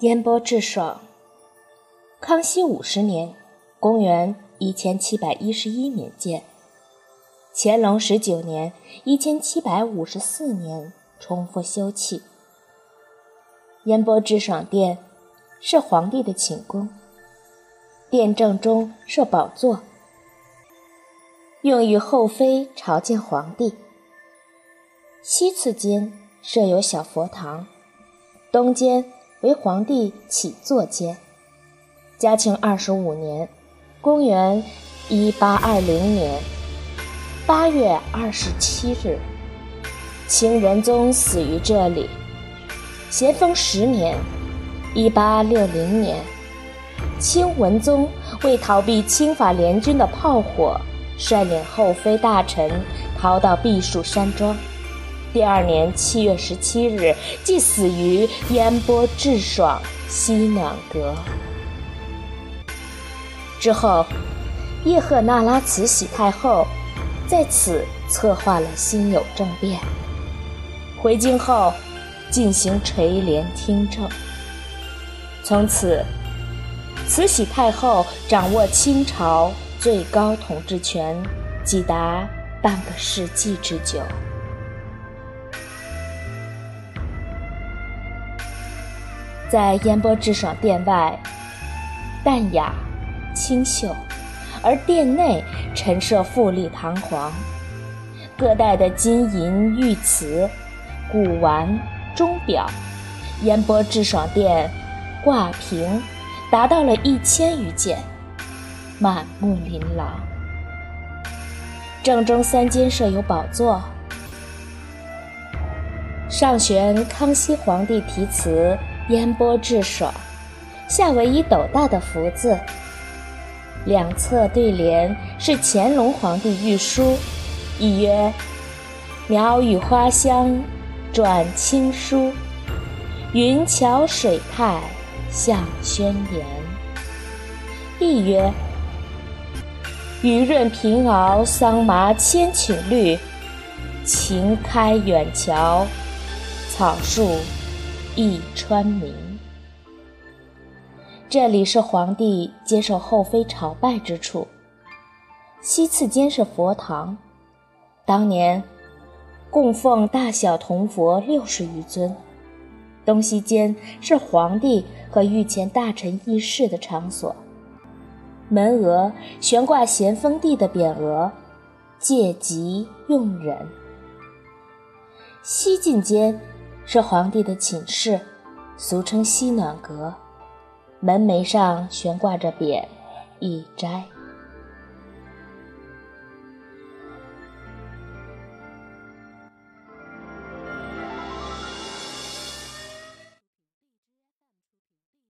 烟波志爽。康熙五十年（公元一千七百一十一年）建。乾隆十九年（一千七百五十四年）重复修葺。烟波志爽殿是皇帝的寝宫，殿正中设宝座，用于后妃朝见皇帝。西次间设有小佛堂，东间为皇帝起坐间。嘉庆二十五年（公元一八二零年）八月二十七日，清仁宗死于这里。咸丰十年（一八六零年），清文宗为逃避清法联军的炮火，率领后妃大臣逃到避暑山庄。第二年七月十七日，即死于烟波致爽西暖阁。之后，叶赫那拉慈禧太后在此策划了辛酉政变。回京后，进行垂帘听政。从此，慈禧太后掌握清朝最高统治权，几达半个世纪之久。在烟波之爽殿外，淡雅清秀，而殿内陈设富丽堂皇，各代的金银玉瓷、古玩、钟表，烟波之爽殿挂屏达到了一千余件，满目琳琅。正中三间设有宝座，上悬康熙皇帝题词。烟波致爽，夏威夷斗大的福字，两侧对联是乾隆皇帝御书，一曰“鸟语花香转青书，云桥水态向轩言”，一曰“雨润平熬桑麻千顷绿，晴开远桥草树”。益川明，这里是皇帝接受后妃朝拜之处。西次间是佛堂，当年供奉大小铜佛六十余尊。东西间是皇帝和御前大臣议事的场所，门额悬挂咸丰帝的匾额，借吉用忍。西进间。是皇帝的寝室，俗称西暖阁，门楣上悬挂着匾“一斋”。